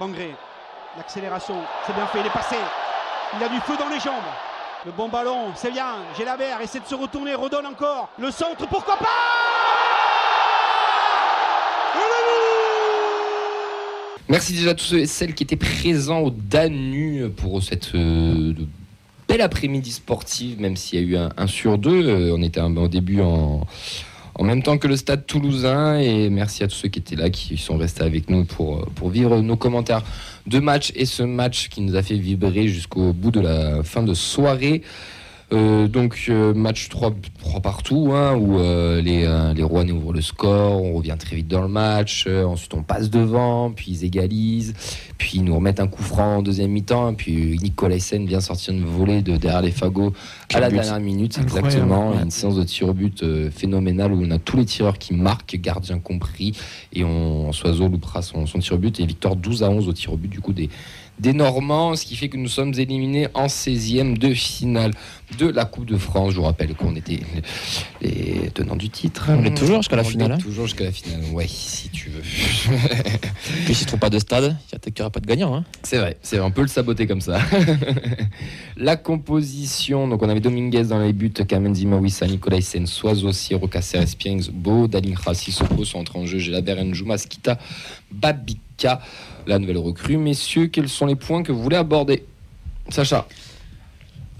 Bangré, l'accélération, c'est bien fait, il est passé. Il a du feu dans les jambes. Le bon ballon, c'est bien. Gélabert essaie de se retourner, redonne encore. Le centre, pourquoi pas? Merci déjà à tous ceux et celles qui étaient présents au Danu pour cette euh, belle après-midi sportive, même s'il y a eu un, sur deux. Euh, on était un- au début en, en même temps que le stade toulousain. Et merci à tous ceux qui étaient là, qui sont restés avec nous pour, euh, pour vivre nos commentaires de match et ce match qui nous a fait vibrer jusqu'au bout de la fin de soirée. Euh, donc euh, match 3, 3 partout hein, où euh, les, les Rouennais ouvrent le score, on revient très vite dans le match, ensuite on passe devant, puis ils égalisent, puis ils nous remettent un coup franc en deuxième mi-temps, puis Nicolas Sen vient sortir une volée de derrière les fagots à la but. dernière minute, Incroyable, exactement, une séance de tir au but phénoménale où on a tous les tireurs qui marquent, gardien compris, et on, Soiseau loupera son, son tir au but, et victoire 12 à 11 au tir au but du coup des, des Normands, ce qui fait que nous sommes éliminés en 16e de finale de la Coupe de France. Je vous rappelle qu'on était les tenants du titre. On est toujours jusqu'à la On est finale, hein Toujours jusqu'à la finale, ouais, si tu veux. Puis s'il ne trouve pas de stade, il n'y aura pas de gagnant. Hein. C'est vrai, c'est vrai, on peut le saboter comme ça. la composition, donc on avait Dominguez dans les buts, Kamen Zimawissa, Nicolas Soiseau, Siro, Caceres, Pierings, Beau, Dalingra, Sissoko sont entrés en jeu, Gélabert, Njouma, Skita, La nouvelle recrue. Messieurs, quels sont les points que vous voulez aborder? Sacha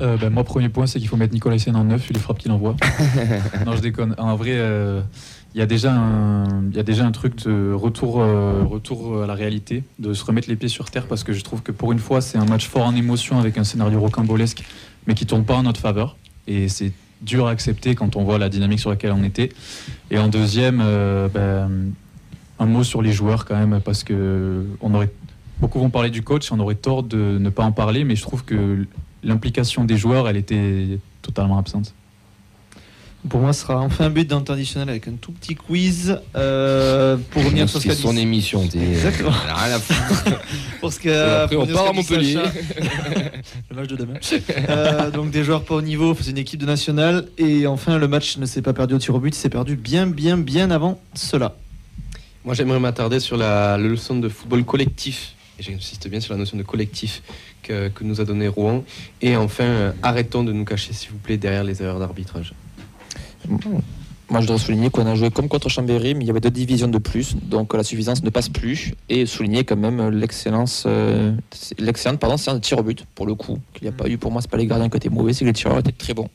Euh, ben, moi, premier point, c'est qu'il faut mettre Nicolas Hyssen en neuf, il les frappes qu'il envoie. non, je déconne. En vrai, euh, il y, a déjà un- il y a déjà un truc de retour, euh, retour à la réalité, de se remettre les pieds sur terre, parce que je trouve que pour une fois, c'est un match fort en émotion avec un scénario rocambolesque, mais qui tourne pas en notre faveur. Et c'est dur à accepter quand on voit la dynamique sur laquelle on était. Et en deuxième, ben, un mot sur les joueurs quand même, parce que on aurait, beaucoup vont parler du coach, on aurait tort de ne pas en parler, mais je trouve que l'implication des joueurs, elle était totalement absente. Pour moi, ce sera enfin un but additionnel avec un tout petit quiz euh, pour revenir sur ce C'est qu'a dit. son émission, t'es- Exactement. rien à foutre. Pour ce que, après, on part à Montpellier. Le match de demain. Euh, donc des joueurs pas au niveau, c'est une équipe de nationale. Et enfin, le match ne s'est pas perdu au tir au but, il s'est perdu bien, bien, bien avant cela. Moi, j'aimerais m'attarder sur la, leçon de football collectif. Et j'insiste bien sur la notion de collectif que, que nous a donné Rouen. Et enfin, euh, arrêtons de nous cacher, s'il vous plaît, derrière les erreurs d'arbitrage. Moi, je voudrais souligner qu'on a joué comme contre Chambéry, mais il y avait deux divisions de plus, donc la suffisance ne passe plus. Et souligner quand même l'excellence, euh, l'excellente pardon, séance de tir au but, pour le coup, qu'il n'y a pas eu. Pour moi, c'est pas les gardiens qui étaient mauvais, c'est que les tireurs étaient très bons.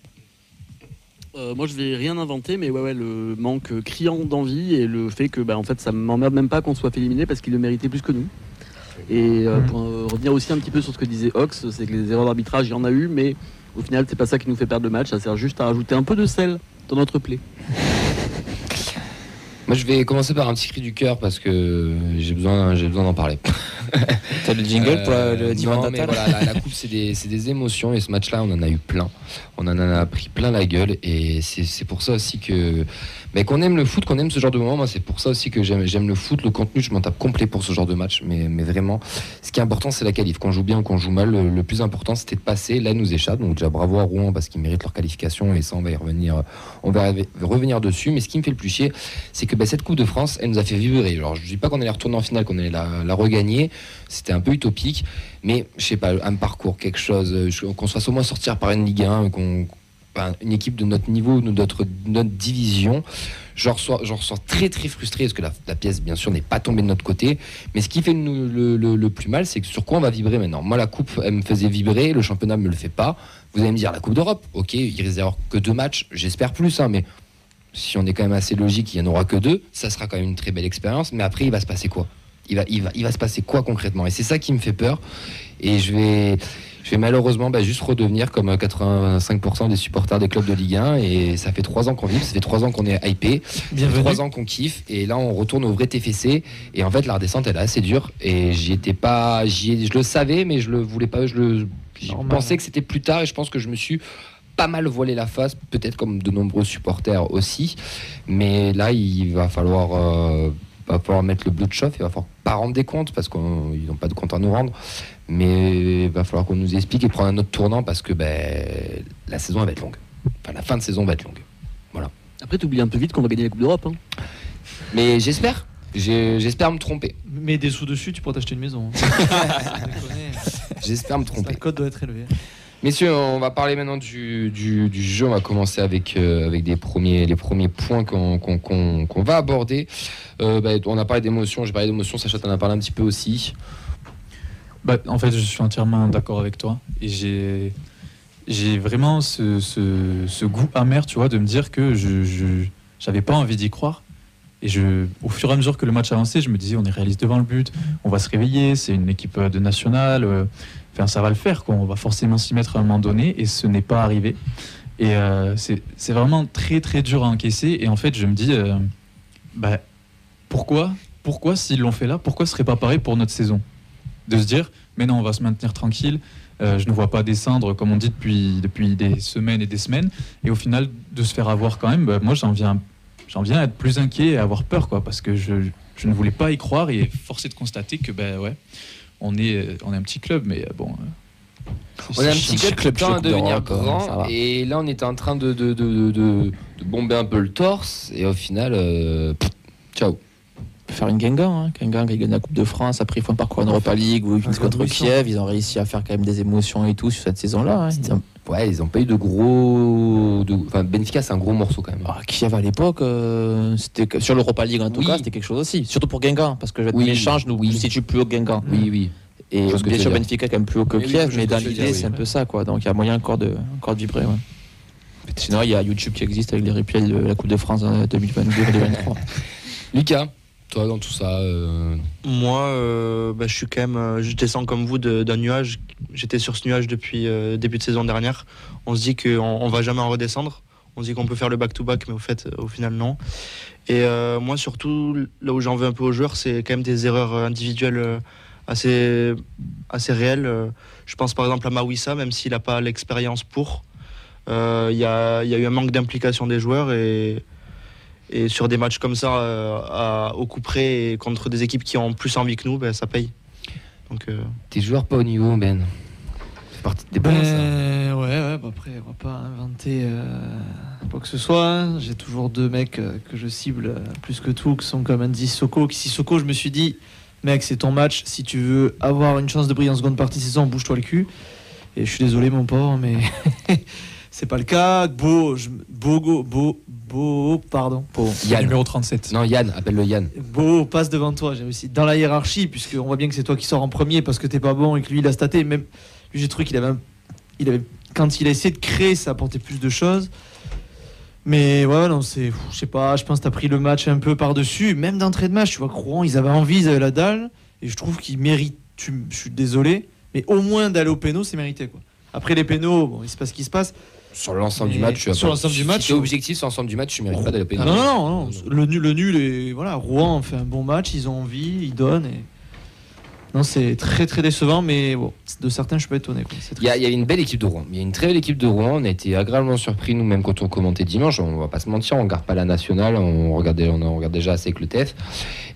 Euh, moi, je vais rien inventer, mais ouais, ouais, le manque criant d'envie et le fait que, bah, en fait, ça m'emmerde même pas qu'on soit fait éliminer parce qu'il le méritait plus que nous. Et euh, pour euh, revenir aussi un petit peu sur ce que disait Ox, c'est que les erreurs d'arbitrage, il y en a eu, mais au final, c'est pas ça qui nous fait perdre le match. Ça sert juste à rajouter un peu de sel dans notre plaie. Moi, je vais commencer par un petit cri du cœur parce que j'ai besoin, j'ai besoin d'en parler. T'as le jingle pour la- le Euh, divan non, mais voilà, la, la coupe, c'est des, c'est des émotions et ce match-là, on en a eu plein. On en a pris plein la gueule et c'est pour ça aussi que. Mais qu'on aime le foot, qu'on aime ce genre de moment, moi, c'est pour ça aussi que j'aime j'aime le foot. Le contenu, je m'en tape complet pour ce genre de match. Mais, mais vraiment, ce qui est important, c'est la qualif. Qu'on joue bien ou qu'on joue mal, le, le plus important, c'était de passer. Là, il nous échappe. Donc, déjà, bravo à Rouen parce qu'ils méritent leur qualification et ça, on va y revenir, on va revenir dessus. Mais ce qui me fait le plus chier, c'est que bah, cette Coupe de France, elle nous a fait vibrer. Alors, je dis pas qu'on allait retourner en finale, qu'on allait la, regagner. C'était un peu utopique. Mais, je sais pas, un parcours, quelque chose, euh, qu'on se fasse au moins sortir par une Ligue 1, qu'on une équipe de notre niveau, de notre, notre division. J'en ressors, très très frustré parce que la, pièce, bien sûr, n'est pas tombée de notre côté. Mais ce qui fait le, plus mal, c'est que sur quoi on va vibrer maintenant? Moi, la Coupe, elle me faisait vibrer, le championnat me le fait pas. Vous allez me dire, la Coupe d'Europe, ok, il risque d'avoir que deux matchs, j'espère plus, hein, mais si on est quand même assez logique, il n'y en aura que deux, ça sera quand même une très belle expérience. Mais après, il va se passer quoi? Il va, il, va, il va se passer quoi concrètement? Et c'est ça qui me fait peur. Et je vais, je vais malheureusement bah, juste redevenir comme euh, 85% des supporters des clubs de Ligue 1. Et ça fait trois ans qu'on vit, ça fait trois ans qu'on est hypé, ça fait trois ans qu'on kiffe. Et là, on retourne au vrai TFC. Et en fait, la redescente, elle est assez dure. Et j'y étais pas, j'y je le savais, mais je le voulais pas. Je le, pensais que c'était plus tard. Et je pense que je me suis pas mal voilé la face, peut-être comme de nombreux supporters aussi. Mais là, il va falloir, euh, va falloir mettre le bleu de chauffe. Il va falloir pas rendre des comptes parce qu'ils n'ont pas de compte à nous rendre. Mais il va falloir qu'on nous explique et prendre un autre tournant parce que ben, la saison elle va être longue. Enfin, la fin de saison va être longue. Après, tu oublies un peu vite qu'on va gagner la Coupe d'Europe. hein. Mais j'espère. J'espère me tromper. mets des sous dessus, tu pourras t'acheter une maison. Déconner. J'espère me La tromper. cote doit être élevée. Messieurs, on va parler maintenant du, jeu. On va commencer avec, euh, les premiers points qu'on va aborder. Euh, bah, on a parlé d'émotion, j'ai parlé d'émotion, Sacha t'en a parlé un petit peu aussi. Bah, en fait, je suis entièrement d'accord avec toi. J'ai, vraiment ce, goût amer, tu vois, de me dire que je j'avais pas envie d'y croire. Et au fur et à mesure que le match avançait, je me disais, on est réaliste devant le but, on va se réveiller, c'est une équipe euh, de nationale, euh, enfin, ça va le faire, quoi. on va forcément s'y mettre à un moment donné, et ce n'est pas arrivé. Et euh, c'est vraiment très très dur à encaisser. Et en fait, je me dis, bah, pourquoi, pourquoi s'ils l'ont fait là, pourquoi ce serait pas pareil pour notre saison? De se dire, mais non, on va se maintenir tranquille. je ne vois pas descendre, comme on dit depuis, depuis des semaines et des semaines. Et au final, de se faire avoir quand même, bah, moi j'en viens, j'en viens à être plus inquiet et à avoir peur, quoi, parce que je, je ne voulais pas y croire et force est de constater que, ben ouais, on est, on est un petit club, mais euh, bon. euh, On est un petit club qui club tend à devenir ça grand. Et là, on était en train de, de, de, de- de bomber un peu le torse. Et au final, euh, pff, ciao. peut faire une Guingamp. Hein. Guingamp qui gagne la Coupe de France. Après, ils font un parcours en Europa League où ils finissent contre. Kiev. Ils ont réussi à faire quand même des émotions et tout sur cette saison-là. hein. Ouais, ils ont pas eu de gros. de- Enfin, Benfica, c'est un gros morceau quand même. Ah, Kiev à l'époque, euh, c'était sur l'Europa League en tout Oui. cas, c'était quelque chose aussi. Surtout pour Guingamp, parce que je vais être Oui, méchant, je nous oui. situe plus haut que Guingamp. Oui, oui. Et bien tu sûr, dire. Benfica est quand même plus haut que Mais Kiev, mais dans l'idée, c'est oui. un peu ça, quoi. Donc il y a moyen encore de, encore de vibrer. ouais. Sinon, il y a YouTube qui existe avec les replays de la Coupe de France euh, 2022-2023. Lucas, toi, dans tout ça. euh, Moi, euh, bah, je suis quand même, euh, je descends comme vous d'un nuage. J'étais sur ce nuage depuis début de saison dernière. On se dit qu'on on va jamais en redescendre. On se dit qu'on peut faire le back-to-back, mais au fait, au final, non. Et moi, surtout, là où j'en veux un peu aux joueurs, c'est quand même des erreurs individuelles assez, réelles. Je pense par exemple à Mawissa, même s'il n'a pas l'expérience pour. Il y, a, y a eu un manque d'implication des joueurs et, et sur des matchs comme ça, euh, à- au coup près et contre des équipes qui ont plus envie que nous, ben, ça paye. Donc, euh, Tes joueurs pas au niveau, Ben. C'est partie des ça. Ben, ouais, ouais, bah après, on va pas inventer euh, quoi que ce soit. hein. J'ai toujours deux mecs euh, que je cible euh, plus que tout, qui sont comme Andy Soko. Qui, Sissoko, je me suis dit, mec, c'est ton match. Si tu veux avoir une chance de briller en seconde partie de saison, bouge-toi le cul. Et je suis désolé, mon pauvre, mais c'est pas le cas. Beau, je, Bogo, Beau, Beau, pardon. Beau. Yann. Numéro 37. Non, Yann, appelle-le Yann. Beau passe devant toi, j'ai réussi. Dans la hiérarchie, puisque on voit bien que c'est toi qui sors en premier parce que t'es pas bon et que lui il a staté. Même lui, j'ai trouvé qu'il avait, un- il avait, quand il a essayé de créer, ça apportait plus de choses. Mais ouais, non, c'est, je sais pas, je pense que t'as pris le match un peu par-dessus. Même d'entrée de match, tu vois, Rouen, ils avaient envie, ils avaient la dalle. Et je trouve qu'ils méritent, tu- je suis désolé, mais au moins d'aller au péno, c'est mérité quoi. Après les pénaux, bon, il se passe ce qui se passe. Sur l'ensemble du match, sur l'ensemble du si match, t'es objectif sur l'ensemble du match, tu mérites pas d'aller au pénal. Non, non, non. Le nul, le nul et voilà, Rouen fait un bon match, ils ont envie, ils donnent. Et... Non, c'est très très décevant, mais bon, de certains, je suis pas étonné. quoi. C'est Il y, a, triste. il y a une belle équipe de Rouen. Il y a une très belle équipe de Rouen. On a été agréablement surpris, nous, même quand on commentait dimanche. On va pas se mentir, on regarde pas la nationale, on regardait, on regarde déjà assez avec le TF.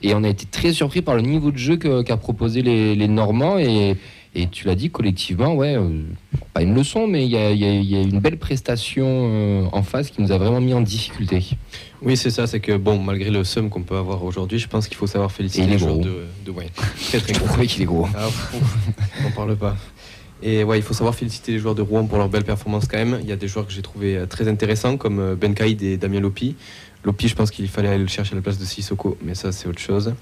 Et on a été très surpris par le niveau de jeu qu'a proposé les, les Normands. Et, et tu l'as dit, collectivement, ouais, euh, pas une leçon, mais il y a, y y une belle prestation euh, en face qui nous a vraiment mis en difficulté. Oui, c'est ça, c'est que bon, malgré le seum qu'on peut avoir aujourd'hui, je pense qu'il faut savoir féliciter les joueurs de, de ouais, très très gros. qu'il est gros. Ah, on parle pas. Et ouais, il faut savoir féliciter les joueurs de Rouen pour leur belle performance quand même. Il y a des joueurs que j'ai trouvé euh, très intéressants comme Ben Kaïd et Damien Lopi. Lopi, je pense qu'il fallait aller le chercher à la place de Sissoko, mais ça c'est autre chose.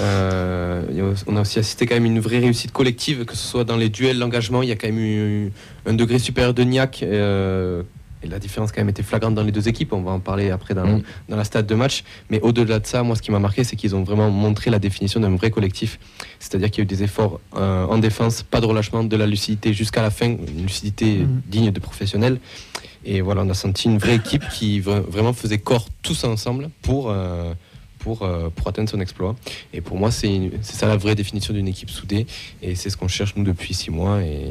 Euh, on a aussi assisté quand même à une vraie réussite collective, que ce soit dans les duels, l'engagement. Il y a quand même eu un degré supérieur de niaque. euh, et la différence quand même était flagrante dans les deux équipes. On va en parler après dans, Mm. dans la stade de match. Mais au-delà de ça, moi, ce qui m'a marqué, c'est qu'ils ont vraiment montré la définition d'un vrai collectif. C'est-à-dire qu'il y a eu des efforts euh, en défense, pas de relâchement, de la lucidité jusqu'à la fin, une lucidité Mhm. digne de professionnel. Et voilà, on a senti une vraie équipe qui vra- vraiment faisait corps tous ensemble pour, euh, pour, euh, pour atteindre son exploit. Et pour moi, c'est ça la vraie définition d'une équipe soudée. Et c'est ce qu'on cherche, nous, depuis six mois. Et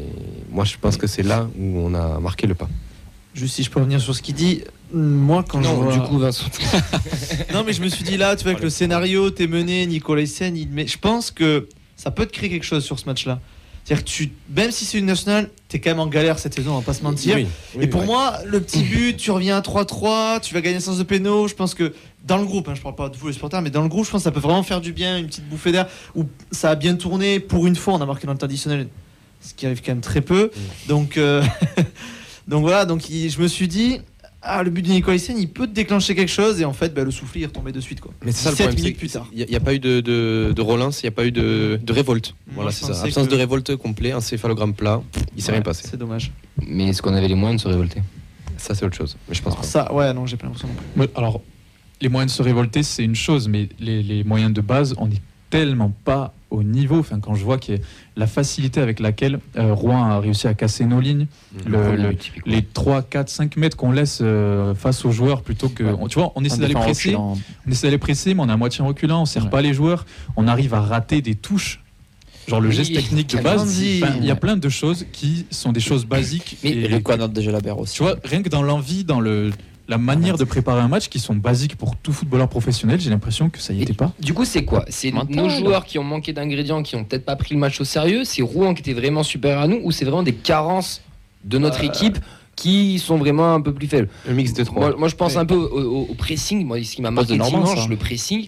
moi, je pense que c'est là où on a marqué le pas. Juste si je peux revenir sur ce qu'il dit, moi quand je Non, vois- du coup, Vincent. non mais je me suis dit là, tu vois, avec le scénario, t'es mené, Nicolas Hyssen, il met... je pense que ça peut te créer quelque chose sur ce match-là. C'est-à-dire que tu, même si c'est une nationale, t'es quand même en galère cette saison, on va pas se mentir. Oui, oui, Et pour ouais. moi, le petit but, tu reviens à 3-3, tu vas gagner sens de péno. Je pense que dans le groupe, hein, je parle pas de vous les supporters, mais dans le groupe, je pense que ça peut vraiment faire du bien, une petite bouffée d'air où ça a bien tourné. Pour une fois, on a marqué dans le temps additionnel, ce qui arrive quand même très peu. Donc, euh, donc voilà, donc je me suis dit, ah, le but de Nicolas Hyssen, il peut déclencher quelque chose. Et en fait, bah, le soufflet, il est retombé de suite. Quoi. Mais c'est ça le 17 problème. minutes c'est plus que tard. Il n'y a, pas eu de, de, de relance, il n'y a pas eu de, de révolte. Moi, Voilà, c'est ça. Absence que- de révolte complet, encéphalogramme plat, il s'est Ouais, rien passé. C'est dommage. Mais est-ce qu'on avait les moyens de se révolter? Ça, c'est autre chose. Mais je pense Alors pas. ça, ouais, non, j'ai pas l'impression non plus. Alors, les moyens de se révolter, c'est une chose, mais les, les moyens de base, on n'est tellement pas au niveau. Enfin, quand je vois que la facilité avec laquelle euh, Rouen a réussi à casser nos lignes, Mm. le- les 3, 4, 5 mètres qu'on laisse euh, face aux joueurs plutôt que. Ouais. on- tu vois, on essaie d'aller presser, reculant. on essaie d'aller presser, mais on est à moitié en reculant, on serre Ouais. pas les joueurs, on arrive à rater des touches. Genre le Oui, geste technique de base. Enfin, il y a plein de choses qui sont des choses basiques. Mais- Et le note de Jalabert aussi. Tu vois, rien que dans l'envie, dans le, la manière de préparer un match qui sont basiques pour tout footballeur professionnel, j'ai l'impression que ça y était pas. Du coup, c'est quoi? C'est nos joueurs qui ont manqué d'ingrédients, qui ont peut-être pas pris le match au sérieux? C'est Rouen qui était vraiment supérieur à nous Ou c'est vraiment des carences de notre équipe qui sont vraiment un peu plus faibles? Un mix des trois. moi, moi, je pense Ouais. un peu au, pressing. Moi, ce qui m'a de marqué dimanche, ça. le pressing.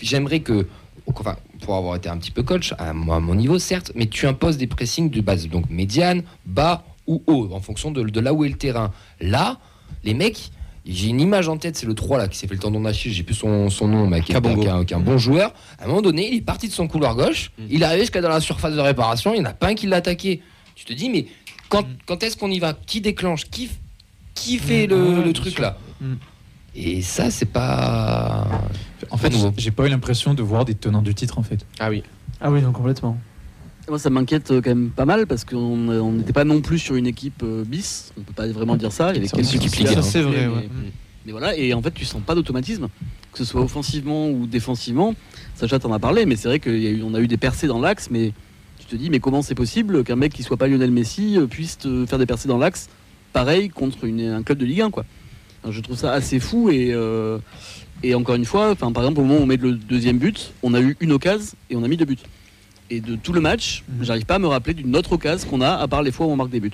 J'aimerais que, enfin, pour avoir été un petit peu coach, à, mon niveau, certes, mais tu imposes des pressings de base, donc médiane, bas ou haut, en fonction de, de là où est le terrain. Là, les mecs. J'ai une image en tête, c'est le 3 là qui s'est fait le tendon d'Achille, j'ai plus son, son nom, mais qui est, Kabongo. qui est un, qui est un bon joueur. À un moment donné, il est parti de son couloir gauche, Mm. il est arrivé jusqu'à dans la surface de réparation, il n'y en a pas un qui l'a attaqué. Tu te dis, mais quand, Mm. quand est-ce qu'on y va? Qui déclenche? Qui, qui fait Mm, le, ouais, le bien truc là? Mm. Et ça, c'est pas. En fait, j'ai pas eu l'impression de voir des tenants du titre en fait. Ah oui. Ah oui, non, complètement. Moi, ça m'inquiète euh, quand même pas mal parce qu'on on n'était pas non plus sur une équipe euh, bis. On peut pas vraiment dire ça. Il y avait quelques c'est vrai, mais- ouais. Mais voilà, et en fait, tu sens pas d'automatisme, que ce soit offensivement ou défensivement. Sacha t'en a parlé, mais c'est vrai qu'on a eu des percées dans l'axe, mais tu te dis, mais comment c'est possible qu'un mec qui soit pas Lionel Messi euh, puisse te faire des percées dans l'axe, pareil contre une- un club de Ligue 1, quoi. Alors, je trouve ça assez fou et, euh, et encore une fois, par exemple, au moment où on met le deuxième but, on a eu une occasion et on a mis deux buts. Et de tout le match, Mhm. j'arrive pas à me rappeler d'une autre occasion qu'on a, à part les fois où on marque des buts.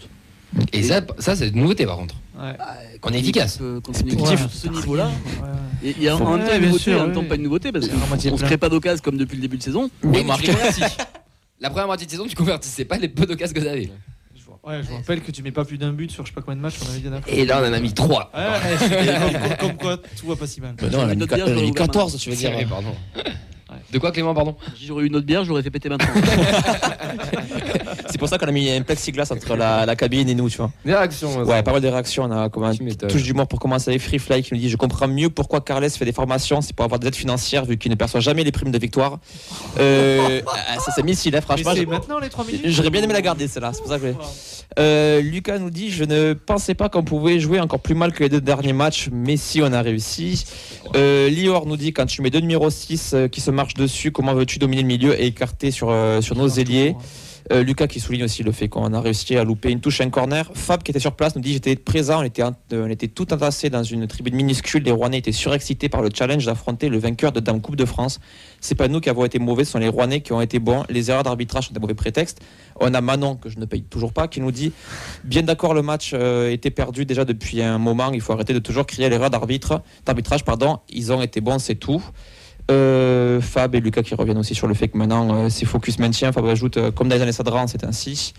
Et ça, ça c'est une nouveauté par contre. Ouais. Qu'on est efficace. Euh, quand c'est Ouais. ce niveau-là, ouais. Il y a en même temps une nouveauté, sûr, en même temps pas une nouveauté parce qu'on se crée pas d'occasion comme depuis le début de saison. Oui, mais tu convertis. La première moitié de saison, tu convertissais pas les peu d'occasions que t'avais. Ouais, je vous rappelle que tu mets pas plus d'un but sur je sais pas combien de matchs on avait dit. Et là, on en a mis 3. Ouais, ouais, c'était comme, quoi tout va pas si mal. Non, on a mis, on a mis l'aurais 14, tu veux dire. pardon. De quoi, Clément, pardon j'aurais eu une autre bière, je l'aurais fait péter maintenant. C'est pour ça qu'on a mis un plexiglas entre la, la cabine et nous, tu vois. Des réactions. Ouais, pas mal de réactions. On a comme un touche d'humour pour commencer avec Free Fly qui nous dit Je comprends mieux pourquoi Carles fait des formations, c'est pour avoir des aides financières vu qu'il ne perçoit jamais les primes de victoire. Euh, ah, ça c'est missile, hein, franchement. c'est je- maintenant les 3 minutes J'aurais bien aimé la garder celle-là, c'est pour ça que je l'ai- Euh, Lucas nous dit Je ne pensais pas qu'on pouvait jouer encore plus mal que les deux derniers matchs, mais si on a réussi. Euh, Lior nous dit Quand tu mets deux numéros 6 euh, qui se marchent dessus, comment veux-tu dominer le milieu et écarter sur, euh, sur nos ailiers Euh, Lucas qui souligne aussi le fait qu'on a réussi à louper une touche un corner. Fab qui était sur place nous dit j'étais présent, on était, euh, on était tout entassés dans une tribune minuscule. Les Rouennais étaient surexcités par le challenge d'affronter le vainqueur de Dame Coupe de France. C'est pas nous qui avons été mauvais, ce sont les Rouennais qui ont été bons. Les erreurs d'arbitrage sont des mauvais prétextes. On a Manon que je ne paye toujours pas qui nous dit bien d'accord le match euh, était perdu déjà depuis un moment. Il faut arrêter de toujours crier l'erreur d'arbitre, d'arbitrage pardon. Ils ont été bons, c'est tout. Euh, Fab et Lucas qui reviennent aussi sur le fait que maintenant euh, c'est focus maintien. Fab ajoute euh, comme dans les années Sadran, c'est ainsi.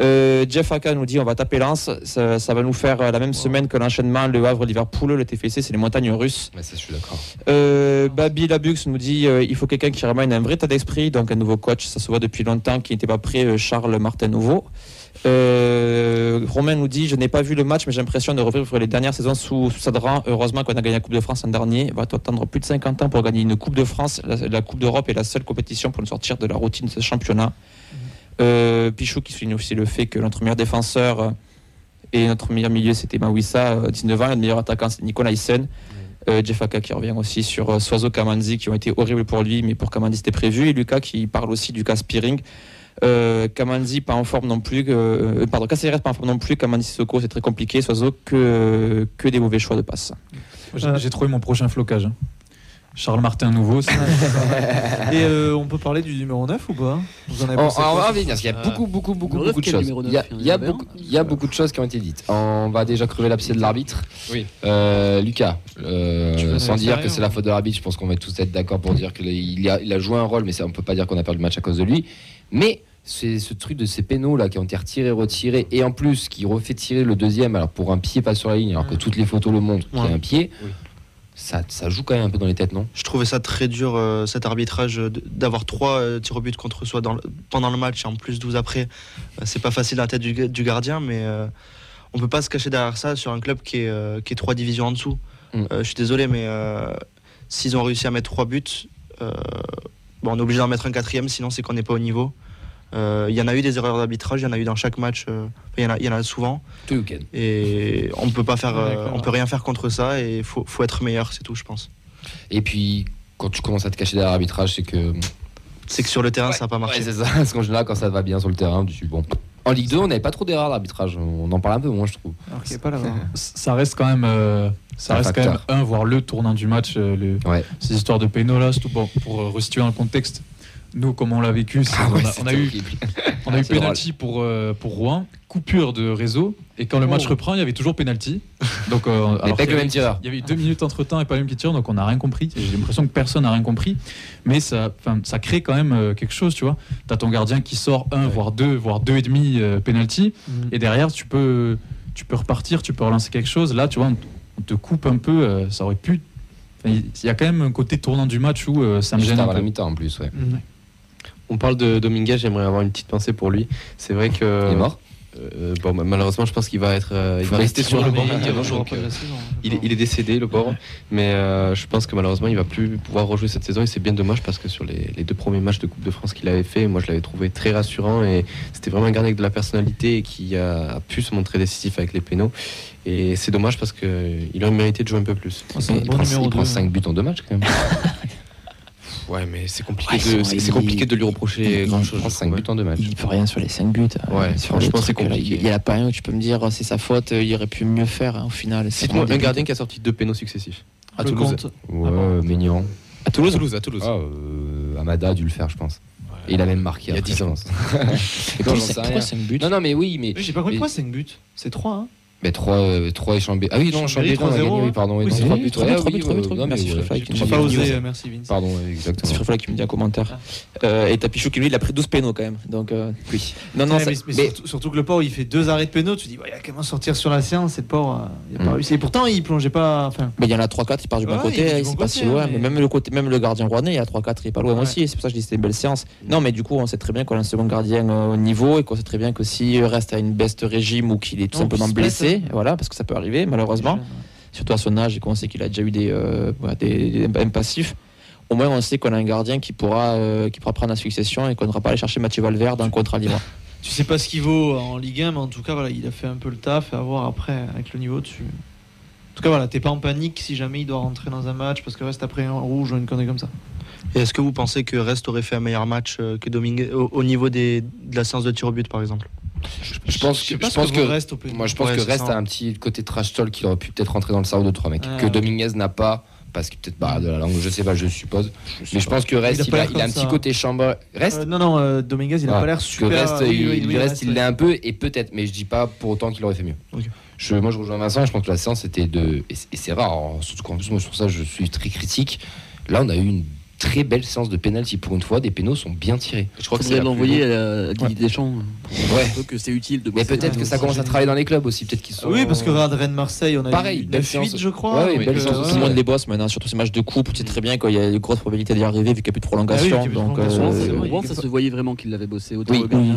Euh, Jeff Aka nous dit on va taper Lens, ça, ça va nous faire euh, la même semaine que l'enchaînement Le Havre Liverpool, le TFC c'est les montagnes russes. Ouais, ça, je suis d'accord. Euh, Babi Labux nous dit euh, il faut quelqu'un qui ramène un vrai état d'esprit, donc un nouveau coach, ça se voit depuis longtemps qui n'était pas prêt, Charles Martin Nouveau. Romain nous dit je n'ai pas vu le match mais j'ai l'impression de revivre les dernières saisons sous, sous Sadran. Heureusement qu'on a gagné la Coupe de France l'an dernier. Va attendre plus de 50 ans pour gagner une Coupe de France. La, la Coupe d'Europe est la seule compétition pour nous sortir de la routine de ce championnat. Euh, Pichou qui souligne aussi le fait que notre meilleur défenseur euh, et notre meilleur milieu c'était Mawissa, euh, 19 ans, notre meilleur attaquant c'est Nicolas Hyssen. Euh, Jeff Aka qui revient aussi sur euh, Soiseau Kamanzi qui ont été horribles pour lui, mais pour Kamanzi c'était prévu. Et Lucas qui parle aussi du cas Spearing. Euh, Kamanzi pas en forme non plus. Euh, pardon, Caceres pas en forme non plus. Kamanzi Sissoko c'est très compliqué. Soiseau que, que des mauvais choix de passe. J'ai Euh. j'ai trouvé mon prochain flocage. Charles Martin nouveau. c'est- Et euh, on peut parler du numéro 9 ou pas Vous en avez On, pensé on va revenir, parce qu'il y a beaucoup, beaucoup, beaucoup, beaucoup de choses. Il y a, il y Il beaucoup, il y a beaucoup de choses qui ont été dites. On va déjà crever l'abcès de l'arbitre. Oui. Euh, Lucas, euh, sans dire que c'est la faute de l'arbitre, je pense qu'on va tous être d'accord pour dire qu'il a, il a joué un rôle, mais ça, on peut pas dire qu'on a perdu le match à cause de lui. Mais c'est ce truc de ces pénaux là qui ont été retirés, retirés, et en plus qui refait tirer le deuxième, alors pour un pied pas sur la ligne, alors que toutes les photos le montrent qu'il y a Ouais. un pied. Oui. Ça, ça joue quand même un peu dans les têtes, non? Je trouvais ça très dur, euh, cet arbitrage, euh, d'avoir trois euh, tirs au but contre soi dans le- pendant le match et en plus 12 après. Euh, c'est pas facile dans la tête du, du gardien, mais on peut pas se cacher derrière ça sur un club qui est, qui est trois divisions en dessous. Mm. Je suis désolé, mais s'ils ont réussi à mettre trois buts, bon, on est obligé d'en mettre un quatrième, sinon c'est qu'on n'est pas au niveau. Euh, Il y en a eu des erreurs d'arbitrage, il y en a eu dans chaque match, euh, il y, en a- il y en a souvent. Et on peut pas faire, Ouais, euh, on peut rien faire contre ça et il faut, faut être meilleur, c'est tout, je pense. Et puis, quand tu commences à te cacher derrière l'arbitrage, c'est que C'est que sur le terrain, Ouais, ça n'a pas marché. Ouais, c'est ça. Parce qu'en général, quand ça va bien sur le terrain, tu bon. En Ligue 2, on n'avait pas trop d'erreurs d'arbitrage. On en parle un peu moins, je trouve. Pas ça reste quand même, euh, ça Un reste quand même un, voire le tournant du match. euh, le- Ouais. Ces histoires de pénaux là, surtout pour, pour euh, resituer un contexte. Nous, comme on l'a vécu, Ah on, ouais, a, on a c'était eu, on a eu penalty pour, euh, pour Rouen, coupure de réseau, et quand le match Oh. reprend, il y avait toujours penalty. Donc, euh, alors y le même tireur. Il y avait eu deux minutes entre temps et pas le même qui tire, donc on n'a rien compris. J'ai l'impression que personne n'a rien compris. Mais ça, ça crée quand même euh, quelque chose, tu vois. T'as ton gardien qui sort un, voire deux, voire deux et demi euh, penalty, Mhm. et derrière tu peux, tu peux repartir, tu peux relancer quelque chose. Là, tu vois, on, on te coupe un peu. ça aurait pu. Il y a quand même un côté tournant du match où ça me Juste gêne un avant la mi-temps en plus, ouais. Mhm. On parle de Dominguez, j'aimerais avoir une petite pensée pour lui. C'est vrai que. Il est mort Euh, bon, bah, malheureusement, je pense qu'il va être, euh, il va Faut rester sur le banc. il euh, il, est, pense. il est décédé, le pauvre. Mais euh, je pense que malheureusement, il va plus pouvoir rejouer cette saison et c'est bien dommage parce que sur les, les deux premiers matchs de Coupe de France qu'il avait fait, moi je l'avais trouvé très rassurant et c'était vraiment un gardien avec de la personnalité et qui a, a pu se montrer décisif avec les pénaux. Et c'est dommage parce qu'il aurait mérité de jouer un peu plus. Oh, il bon prend, numéro il prend deux. 5 buts en deux matchs quand même. Ouais, mais c'est compliqué, Ouais, de, c'est, compliqué de lui reprocher ils- grand Il chose. prend 5 buts en deux matchs. Il ne peut rien sur les 5 buts. euh, Ouais, franchement, c'est là, compliqué. Il n'y en a pas un où tu peux me dire c'est sa faute, euh, il aurait pu mieux faire hein, au final. C'est un gardien qui a sorti deux pénaux successifs. à Le Toulouse. Ouais, Ah bon Mignon. À Toulouse, Toulouse, à Toulouse. Ah, euh, Amada a dû le faire, je pense. Et il a même marqué. Il y a après, 10 je ans. Et Non, pourquoi j'en c'est- sais rien. pourquoi 5 buts Non, non, mais oui, mais. J'ai pas compris mais- pourquoi 5 buts. C'est 3, hein Mais 3, euh, 3 et Chambé. Ah oui, non, Chambé, non, on a 3-0, gagné, oui, hein. pardon. Oui, Oui, non, c'est 3 vrai, buts. trois ouais, buts, trois oui, buts, euh, Merci, qui J'ai pas osé, euh, merci Vince. Pardon, ouais, C'est exactement. Fréfola qui me dit en commentaire. Euh, et Tapichou qui lui il a pris 12 pénaux quand même. Donc euh, Oui. non non mais, surtout, que le pauvre il fait deux arrêts de pénaux, tu dis il a comment sortir sur la séance et le euh, il a pas Mm. réussi. Et pourtant il plongeait pas. Mais il y en a 3-4 il part du bon côté, il c'est pas si loin, hein, mais même le côté même le gardien rouennais, il y a 3-4 il est pas loin aussi, c'est pour ça que je dis que c'était une belle séance. Non mais du coup on sait très bien qu'on a un second gardien euh, au niveau et qu'on sait très bien que s'il reste à une baisse de régime ou qu'il est tout simplement blesse, blessé, voilà parce que ça peut arriver malheureusement. surtout à son âge et qu'on sait qu'il a déjà eu des, euh, voilà, des, des M passifs, au moins on sait qu'on a un gardien qui pourra, euh, qui pourra prendre la succession et qu'on n'aura pas à aller chercher Mathieu Valverde dans le contrat libre. Tu sais pas ce qu'il vaut en Ligue 1, mais en tout cas voilà, il a fait un peu le taf et à voir après avec le niveau dessus. En tout cas voilà, t'es pas en panique si jamais il doit rentrer dans un match parce que reste après un rouge ou une connerie comme ça. Et est-ce que vous pensez que Rest aurait fait un meilleur match euh, que Dominguez au, au niveau des, de la séance de tir au but par exemple? Je pense que, je ce pense que que, reste moi je pense Ouais, que reste ça. à un petit côté trash talk qu'il aurait pu peut-être rentrer dans le cerveau de trois mecs Ouais, que ouais. Dominguez n'a pas parce que peut-être pas de la langue, je sais pas, je suppose. Mais je pense que reste, Il a il a, il a un petit ça. côté chambre. Reste, Euh, non non, euh, Dominguez il a Ah, pas l'air que super. reste, oui, il, oui, il oui, reste, il ouais. l'est un peu et peut-être, mais je dis pas pour autant qu'il aurait fait mieux. Je, moi je rejoins Vincent, je pense que la séance était de et c'est- rare, alors, surtout qu'en plus moi sur ça je suis très critique. Là on a eu une très belle séance de penalty pour une fois, des pénaux sont bien tirés. Je crois que c'est l'envoyer à, à Didier Deschamps. Ouais. Que c'est utile de Mais peut-être que ça commence à travailler dans les clubs aussi, peut-être qu'ils Ah sont. Oui, parce que regarde Rennes Marseille, on a Pareil, eu belle 9 séance. 8 je crois. Ouais, oui, belle euh, séance ouais, aussi, Tout le ouais. monde les bosse maintenant, surtout ces matchs de coupe, tu sais très bien qu'il y a une grosse probabilité d'y arriver vu qu'il n'y a plus de Ah prolongation. oui, qu'il y a plus de donc, euh, c'est ça se voyait vraiment qu'il l'avait bossé. Autant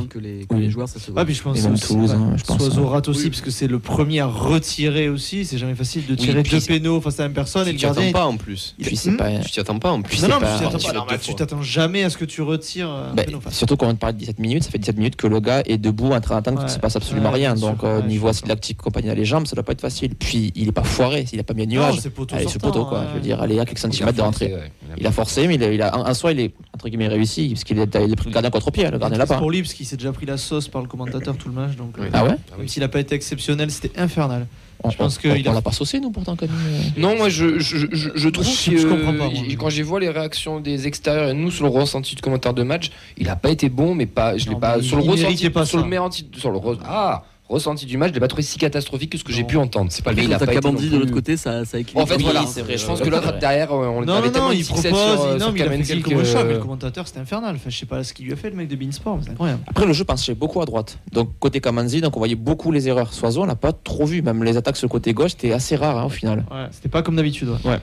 que, les, joueurs, ça se voit. Ouais, puis je pense ouais. Soiseau rate aussi, parce que c'est le premier à retirer aussi. C'est jamais facile de tirer deux c'est- pénaux face à la même personne. Et Tu le t'y attends gardien. pas en plus. C'est Hmm. Tu t'y attends pas en plus. Non, non, c'est mais tu t'attends tu t'attends jamais à ce que tu retires. un Bah, surtout quand on parle de 17 minutes, ça fait 17 minutes que le gars est debout en train d'attendre qu'il Ouais. ne se passe absolument Ouais, rien. Donc, euh, Ouais, niveau acide lactique, compagnie à les jambes, ça doit pas être facile. Puis, il est pas foiré, il a pas mis un nuage. Allez, ce poteau, quoi. ouais. Je veux dire, allez, à quelques Il a centimètres de forcé, rentrée. Il a forcé, mais il a, il a- en, en soi, il est, entre guillemets réussi, parce qu'il a, il a pris le gardien contre pied, le gardien là C'est pas. pour lui parce qu'il s'est déjà pris la sauce par le commentateur tout le match. Donc, euh, Ah ouais? Même s'il n'a pas été exceptionnel, c'était infernal. On, Je pense qu'il a- l'a pas saucé nous pourtant comme. euh, Non, moi je, je, je, je trouve je- que je comprends pas, moi. quand j'ai vois les réactions des extérieurs et nous sur le ressenti de commentaire de match, il a pas été bon, mais pas, je l'ai pas sur le ressenti, pas sur le mérenti- sur le re- ah ressenti du match, je l'ai pas trouvé si catastrophique que ce que j'ai pu entendre. C'est pas Mais il a t'as pas été Kabandi non de l'autre côté, ça, ça équilibre. En fait, Oui, voilà, c'est vrai, je pense que l'autre derrière, on Non, avait non, tellement il propose, sur, il- non, sur mais il a fait quelques mais le commentateur c'était infernal. Enfin, je sais pas ce qu'il lui a fait le mec de Beansport, c'est incroyable. Après, le jeu penchait beaucoup à droite. Donc, côté Kamanzi, donc on voyait beaucoup les erreurs. Soiseau, on l'a pas trop vu. Même les attaques sur le côté gauche, c'était assez rare hein, au final. Ouais, c'était pas comme d'habitude. ouais.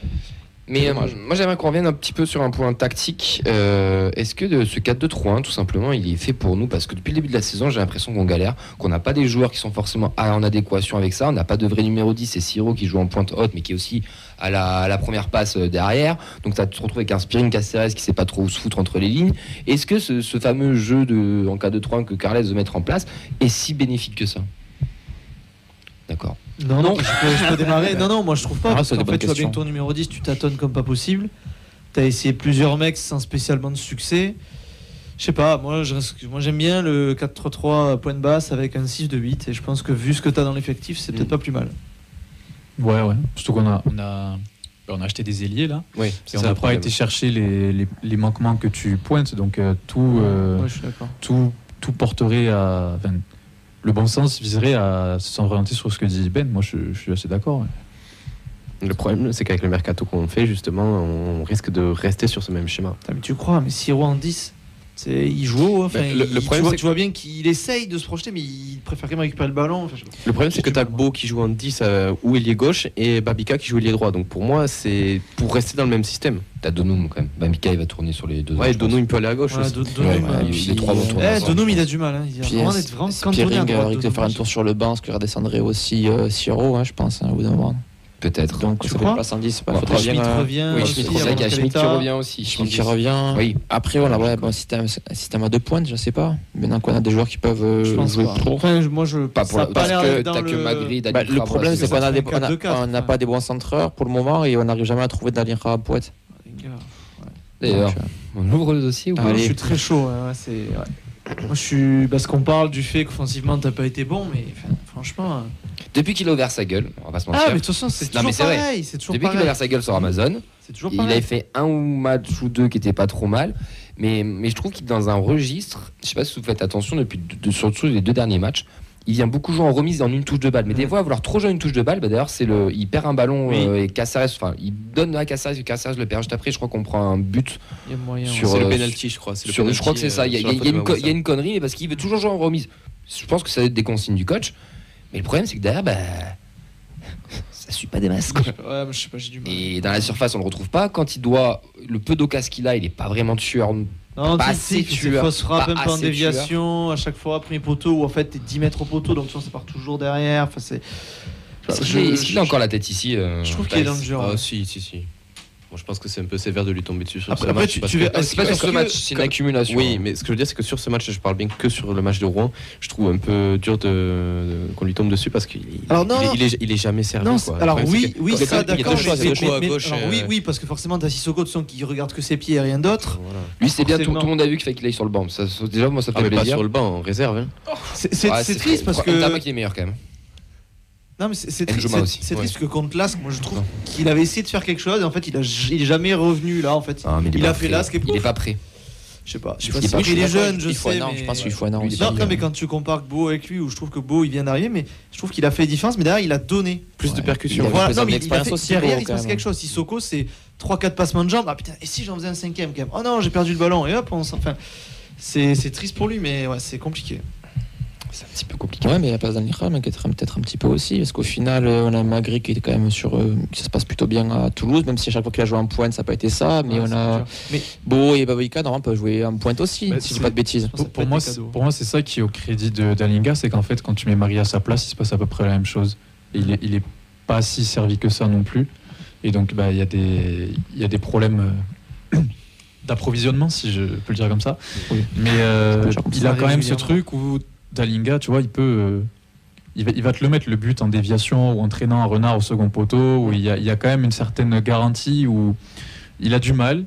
Mais euh, moi j'aimerais qu'on revienne un petit peu sur un point tactique. Euh, Est-ce que de ce 4-2-3-1 tout simplement il est fait pour nous? Parce que depuis le début de la saison j'ai l'impression qu'on galère, qu'on n'a pas des joueurs qui sont forcément en adéquation avec ça. On n'a pas de vrai numéro 10, c'est Siro qui joue en pointe haute mais qui est aussi à la, à la première passe euh, derrière. Donc tu te retrouves avec un Spiring Caceres qui sait pas trop où se foutre entre les lignes. Est-ce que ce, ce fameux jeu de, en 4-2-3-1 que Carles veut mettre en place est si bénéfique que ça? D'accord. Non, non, je peux, je peux démarrer. Non, non, moi je trouve pas. Ah, parce qu'en fait, tu vois bien que ton numéro 10, tu tâtonnes comme pas possible. T'as essayé plusieurs mecs sans spécialement de succès. Je sais pas, moi je reste- moi, j'aime bien le 4-3-3 point de basse avec un 6 de 8 et je pense que vu ce que t'as dans l'effectif, c'est peut-être Mm. pas plus mal. Ouais, ouais. Surtout qu'on a, on a, on a acheté des ailiers là. Oui, Et c'est on ça n'a pas été chercher les, les, les manquements que tu pointes. Donc euh, tout, euh, Ouais, je suis d'accord. tout, tout porterait à. enfin, le bon sens viserait à s'orienter sur ce que dit Ben. Moi, je, je suis assez d'accord. ouais. Le problème, c'est qu'avec le mercato qu'on fait, justement, on risque de rester sur ce même schéma. Mais tu crois, mais Siro en 10, c'est- il joue haut. Enfin, Mais le- il- le tu, problème, vois, c'est tu vois bien qu'il essaye de se projeter, mais il préfère quand même récupérer le ballon. Enfin. Le problème, c'est que tu as Beau qui joue en 10 euh, ou ailier gauche et Babika qui joue ailier droit. Donc pour moi, c'est pour rester dans le même système. T'as Donum quand même. Bamika il va tourner sur les deux. Ouais, je pense. Dono, il peut aller à gauche Ouais, aussi. Do- Ouais, Donum, ouais, il- puis- les trois vont tourner Eh, il a du mal. Hein. Il a vraiment d'être vraiment cantonné faire un tour sur le banc, parce qu'il redescendrait aussi euh, Siro, hein, je pense, hein, au bout d'un moment. Peut-être. Donc, Tu crois une place en 10. Bon, faudrait Schmitt bien, revient. Oui, aussi, Schmitt, y a qui état. revient aussi. Schmitt qui revient. Oui. Après, voilà, ouais, bon, système, système à deux pointes, je sais pas. Maintenant qu'on a des joueurs qui peuvent euh, jouer pas. Enfin, moi, je. Pas pour ça a la- pas parce que t'as que le- Magri, Dani Bah, le problème, c'est qu'on a des- fait on a- 4-2-4, on n'a pas des bons centreurs pour le moment et on n'arrive jamais à trouver Dani Poète. Les gars, D'ailleurs, euh, on ouvre le dossier pas je suis très chaud. c'est. Moi, je suis. Parce qu'on parle du fait qu'offensivement, t'as pas été bon, mais enfin, franchement. euh, Depuis qu'il a ouvert sa gueule, on va pas se Ah, mentir. mais de toute façon, c'est toujours pareil. C'est toujours Depuis qu'il a ouvert sa gueule sur Amazon, toujours il avait fait un ou match ou deux qui étaient pas trop mal. Mais, mais je trouve qu'il est dans un registre, je sais pas si vous faites attention depuis de- de- surtout les deux derniers matchs, il vient beaucoup jouer en remise en une touche de balle. Mais des Mm. fois, à vouloir trop jouer une touche de balle, bah, d'ailleurs, c'est le, il perd un ballon Oui. euh, et Caceres, enfin, il donne à Caceres et Caceres le perd juste après. Je crois qu'on prend un but Il y a moyen. sur, C'est le euh, penalty, je crois. C'est le sur- je crois que c'est ça. Il y a, euh, il y une, de il y a une connerie, mais parce qu'il veut toujours jouer en remise. Je pense que ça va être des consignes du coach. Mais le problème, c'est que derrière, bah, ça suit pas des masses. quoi. Ouais, mais je sais pas, j'ai du mal. Et dans la surface, on le retrouve pas. Quand il doit, le peu d'occasion qu'il a, il est pas vraiment tueur. Non, pas tu assez sais, c'est tueur, fausse frappe, pas un peu en déviation, à chaque fois, premier poteau, où en fait, t'es 10 mètres au poteau, donc ça part toujours derrière. Enfin, c'est. Est-ce Je- qu'il a encore la tête ici euh, Je trouve qu'il est dans le jeu. Ah, si, si, si. Moi, je pense que c'est un peu sévère de lui tomber dessus sur Après- ce après, match. tu- parce tu que- verras- C'est pas sur ce que- match, c'est une accumulation. Oui, mais ce que je veux dire, c'est que sur ce match, je parle bien que sur le match de Rouen, je trouve un peu dur de, de- qu'on lui tombe dessus parce qu'il Alors, non, il, il est, il est jamais servi. Non, quoi. alors c'est oui, oui, ça il y a deux d'accord. choix, mais- il y a deux mais- choix à mais- gauche. alors, oui, oui, parce que forcément, t'as Sissoko de son qui regarde que ses pieds et rien d'autre. voilà. Lui, c'est bien, tout, le monde a vu qu'il fallait qu'il aille sur le banc. Ça, déjà, moi, ça Ah, fait pas plaisir. sur le banc, en réserve. hein. C'est triste parce que. Ntama qui est meilleur quand même. Non, mais c'est triste, ouais. triste que contre Lask, moi je trouve qu'il avait essayé de faire quelque chose et en fait il, a, il est jamais revenu là en fait. Ah, Il a fait. Lask et Il est pouf. pas prêt. Je sais pas, je sais pas si il est jeune, je sais. mais- je pense qu'il faut Non, non, mais quand tu compares Beau avec lui, où je trouve que Beau il vient d'arriver, mais je trouve qu'il a fait différence, mais derrière il a donné. Plus de Ouais. percussion. Voilà, non, mais il a fait, aussi, derrière il se passe quelque chose. Sissoko c'est 3-4 passements de jambes. Ah putain, et si j'en faisais un cinquième quand même Oh non, j'ai perdu le ballon et hop, on s'en. Enfin, c'est c'est triste pour lui, mais ouais, c'est compliqué. C'est un petit peu compliqué. Ouais, mais il y a pas d'Alnira, mais peut-être peut-être un petit peu aussi, parce qu'au final, euh, on a Magri qui est quand même sur. euh, qui ça se passe plutôt bien à Toulouse, même si à chaque fois qu'il a joué en pointe, ça n'a pas été ça. Mais Ouais, on a. Mais Beau et Babaïka, normalement, peuvent jouer en pointe aussi, Bah, si je dis c'est- pas de bêtises. Pour, moi, c'est- cadeaux. pour moi, c'est ça qui est au crédit de d'Alinga, c'est qu'en fait, quand tu mets Marie à sa place, il se passe à peu près la même chose. Et il, est, il est pas si servi que ça non plus. Et donc, bah, il y, a des- il y a des problèmes euh, d'approvisionnement, si je peux le dire comme ça. Oui. Mais euh, il a quand même ce régulièrement. truc où Dalinga, tu vois, il peut. euh, il va, te le mettre le but en déviation ou en traînant un renard au second poteau, où il y a, quand même une certaine garantie où il a du mal,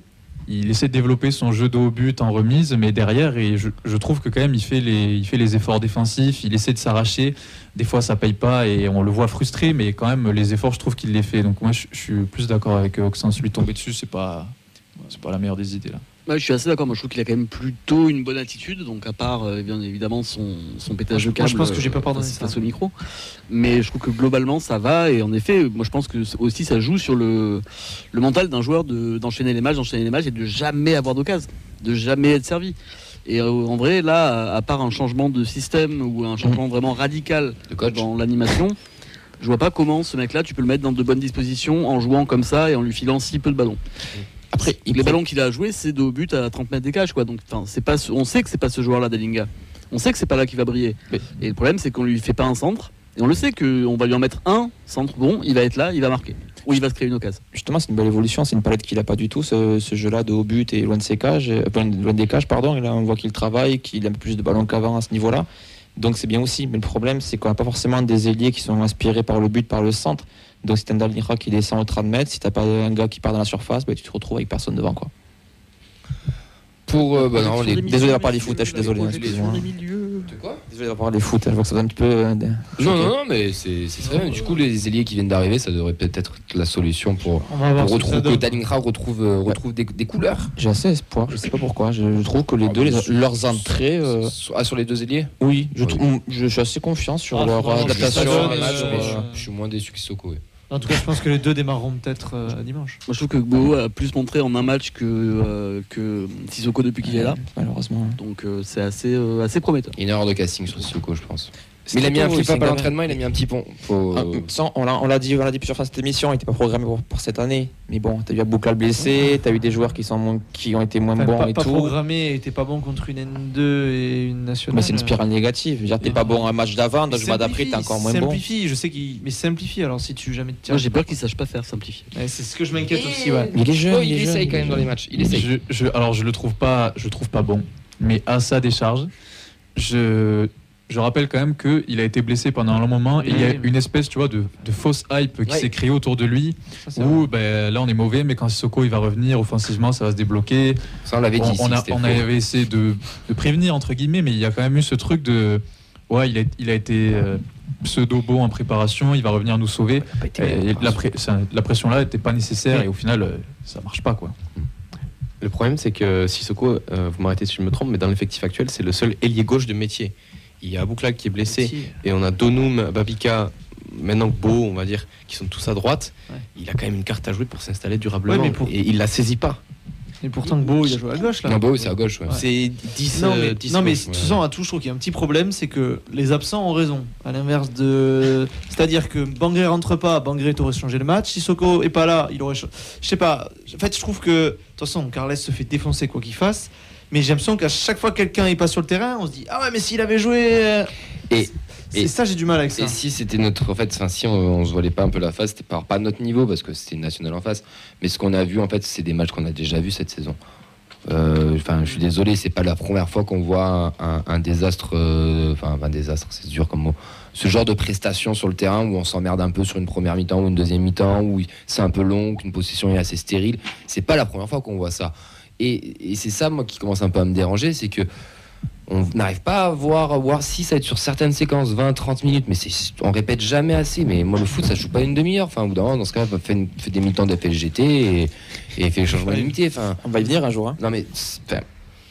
il essaie de développer son jeu de haut but en remise, mais derrière, et je, trouve que quand même, il fait, les, efforts défensifs, il essaie de s'arracher. Des fois, ça paye pas et on le voit frustré, mais quand même, les efforts, je trouve qu'il les fait. Donc moi, je, suis plus d'accord avec Oxens. Lui tomber dessus, c'est pas, pas la meilleure des idées là. Je suis assez d'accord. Moi, je trouve qu'il a quand même plutôt une bonne attitude. Donc, à part euh, bien évidemment son, son pétage de Moi, câble. je pense que j'ai pas euh, pardonné face- ça. face au micro. Mais je trouve que globalement, ça va. Et en effet, moi, je pense que aussi ça joue sur le, le mental d'un joueur de- d'enchaîner les matchs, d'enchaîner les matchs et de jamais avoir d'occasion, de jamais être servi. Et euh, en vrai, là, à, part un changement de système ou un changement vraiment radical dans l'animation. Je vois pas comment ce mec-là, tu peux le mettre dans de bonnes dispositions en jouant comme ça et en lui filant si peu de ballons. Après, il les ballons qu'il a à jouer, c'est de haut but à 30 mètres des cages, quoi. Donc, c'est pas, ce- on sait que c'est pas ce joueur-là, Dalinga. On sait que c'est pas là qu'il va briller. Et le problème, c'est qu'on lui fait pas un centre. Et on le sait qu'on va lui en mettre un centre bon, il va être là, il va marquer. Ou il va se créer une occasion. justement, c'est une belle évolution. C'est une palette qu'il a pas du tout, ce, ce jeu-là de haut but et loin de ses cages, euh, loin loin des cages, pardon. Et là, on voit qu'il travaille, qu'il a un peu plus de ballons qu'avant à ce niveau-là. Donc c'est bien aussi. Mais le problème, c'est qu'on n'a pas forcément des ailiers qui sont inspirés par le but, par le centre. Donc si t'as un Dalira qui descend au 30 mètres, si t'as pas un gars qui part dans la surface, bah, tu te retrouves avec personne devant. Quoi. Pour euh, bah, non, les, Désolé d'avoir parlé foot, je suis désolé. excusez-moi. De quoi? Désolé d'avoir parlé foot, je vois que ça donne un petit peu. euh, Non, non, non, mais c'est très bien. Du coup, les ailiers qui viennent d'arriver, ça devrait peut-être être la solution pour, retrouver, que. Dalingra retrouve, euh, retrouve des, des couleurs. J'ai assez espoir, je sais pas pourquoi. Je, je trouve que les Ah, deux, mais les- sur- leurs entrées. euh, Ah, sur les deux ailiers? oui, je, Oui. trouve- je, suis assez confiant sur Ah, leur adaptation. je, euh, je suis moins déçu que ouais. En tout cas, je pense que les deux démarreront peut-être euh, dimanche. Moi, je trouve que Gbo a plus montré en un match que, euh, que Sissoko depuis qu'il est là. Malheureusement. Donc, euh, c'est assez, euh, assez prometteur. Il y a une erreur de casting sur Sissoko, je pense. Mais il a mis un up à l'entraînement, il a mis un petit pont. Faut... Ah, sans- on l'a on l'a dit, on l'a dit plusieurs fois cette émission, il n'était pas programmé pour, pour cette année. Mais bon, t'as eu Aboukal blessé, t'as eu des joueurs qui, sont moins- qui ont été moins Enfin, bons pas, et pas tout. programmé, et t'es pas bon contre une N2 et une nationale. Mais c'est une spirale négative. Dire, t'es pas bon un match d'avant, donc le match d'après, t'es encore moins bon. Simplifie, je sais qu'il. Mais simplifie alors si tu jamais te tiens. Moi, j'ai peur qu'il sache pas faire simplifier. Ouais, c'est ce que je m'inquiète aussi, ouais. Mais il est jeune, Oh, il, il essaye il quand même dans les matchs. Il essaye. Alors je le trouve pas, je le trouve pas bon, mais à sa décharge, je, je rappelle quand même qu'il a été blessé pendant un long moment et il y a une espèce, tu vois, de, de fausse hype qui Ouais. s'est créée autour de lui. Ça, c'est Où ben, là on est mauvais, mais quand Sissoko il va revenir offensivement, ça va se débloquer. Ça, on l'avait dit. On, ici, on a- c'était on faux. avait essayé de, de prévenir entre guillemets, mais il y a quand même eu ce truc de, ouais, il a, il a été euh, pseudo beau en préparation, il va revenir nous sauver. Et la, pré- ça- la pression là n'était pas nécessaire et au final euh, ça marche pas quoi. Le problème, c'est que Sissoko, euh, vous m'arrêtez si je me trompe, mais dans l'effectif actuel, c'est le seul ailier gauche de métier. Il y a Abouklak qui est blessé et on a Donum, Babika, maintenant Beau, on va dire, qui sont tous à droite. Ouais. Il a quand même une carte à jouer pour s'installer durablement Ouais, mais pour- et il la saisit pas. Et pourtant, Beau, il a joué à gauche là. Non, oui, c'est à gauche. ouais. C'est 10 Non, euh, mais, 10 non, mais de gauche, toute ouais. façon, à tout, je trouve qu'il y a un petit problème, c'est que les absents ont raison. À l'inverse de. C'est-à-dire que Bangré rentre pas, Bangré t'aurait changé le match. Sissoko est pas là, il aurait. Je sais pas. En fait, je trouve que. De toute façon, Carles se fait défoncer quoi qu'il fasse. Mais j'ai l'impression qu'à chaque fois que quelqu'un est pas sur le terrain, on se dit Ah ouais, mais s'il avait joué. euh, Et- C'est ça, j'ai du mal avec ça. Et si c'était notre. En fait, enfin, si on, on se voilait pas un peu la face, c'était pas, pas notre niveau parce que c'était une nationale en face. Mais ce qu'on a vu, en fait, c'est des matchs qu'on a déjà vus cette saison. Euh, Enfin, je suis désolé, c'est pas la première fois qu'on voit un, un- un désastre. euh, Enfin, un désastre, c'est dur comme mot. Ce genre de prestation sur le terrain où on s'emmerde un peu sur une première mi-temps ou une deuxième mi-temps, où c'est un peu long, qu'une possession est assez stérile. C'est pas la première fois qu'on voit ça. Et, et c'est ça, moi, qui commence un peu à me déranger, c'est que on n'arrive pas à voir, à voir si ça va être sur certaines séquences 20, 30 minutes, mais c'est- on répète jamais assez. Mais moi, le foot, ça joue pas une demi-heure. Enfin, au bout d'un moment, dans ce cas, fait, une- fait des mi-temps d'FLGT et, et fait les changements Ouais. limités. Enfin, On va y venir un jour. hein. non, mais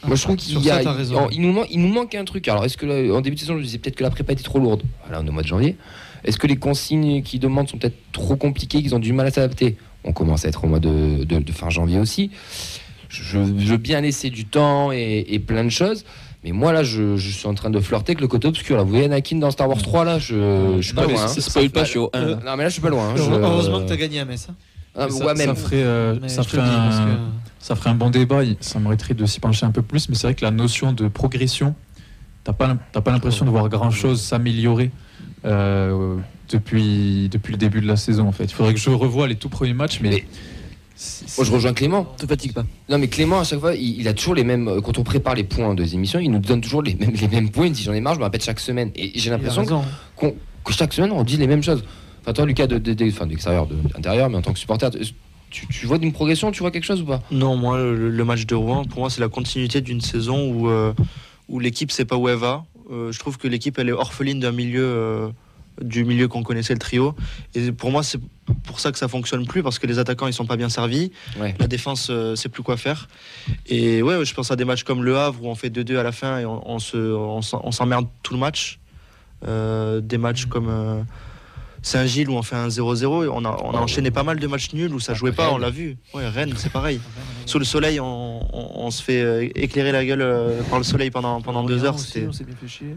moi, je trouve qu'il y nous manque, il nous manque un truc. Alors, est-ce que là, en début de saison, je disais peut-être que la prépa était trop lourde. Voilà, on est au mois de janvier. Est-ce que les consignes qu'ils demandent sont peut-être trop compliquées, qu'ils ont du mal à s'adapter? On commence à être au mois de, de- de fin janvier aussi. Je, je veux bien laisser du temps et, et plein de choses. Mais moi, là, je, je suis en train de flirter avec le côté obscur. Là. Vous voyez Anakin dans Star Wars 3, là, je, je suis pas Non, loin. ça hein. spoil pas, je suis au un. Euh, non, mais là, je suis pas loin. hein. Je- Heureusement que t'as gagné à Metz. hein. Ah, ça, ouais, même. ça ferait, euh, ça, ferait un, que- ça ferait un bon débat, ça mériterait de s'y pencher un peu plus, mais c'est vrai que la notion de progression, t'as pas, pas l'impression de voir grand chose s'améliorer euh, depuis, depuis le début de la saison en fait. Il faudrait que je revoie les tout premiers matchs, mais. Moi, je rejoins Clément. Te fatigue pas. Non mais Clément à chaque fois il, il a toujours les mêmes euh, quand on prépare les points de émissions il nous donne toujours les mêmes les mêmes points il dit j'en ai marre je me répète chaque semaine et j'ai l'impression qu'on- que chaque semaine on dit les mêmes choses enfin toi Lucas de, de, de- enfin, d'extérieur de, d'intérieur mais en tant que supporter tu tu, tu vois une progression, tu vois quelque chose ou pas? Non, moi, le, le match de Rouen, pour moi, c'est la continuité d'une saison où, euh, où l'équipe sait pas où elle va. Euh, je trouve que l'équipe, elle est orpheline d'un milieu, euh, du milieu qu'on connaissait, le trio. Et pour moi, c'est pour ça que ça fonctionne plus, parce que les attaquants, ils sont pas bien servis. Ouais. La défense, euh, sait plus quoi faire. Et ouais, je pense à des matchs comme Le Havre, où on fait 2-2 à la fin et on, on se, on s'emmerde tout le match. Euh, des matchs comme. euh, Saint-Gilles où on fait un 0-0, et on a, on a enchaîné pas mal de matchs nuls où ça jouait pas, on l'a vu. Ouais, Rennes, c'est pareil. Sous le soleil, on, on- on se fait euh, éclairer la gueule par le soleil pendant, pendant deux heures. Aussi, C'était on s'est bien fait chier.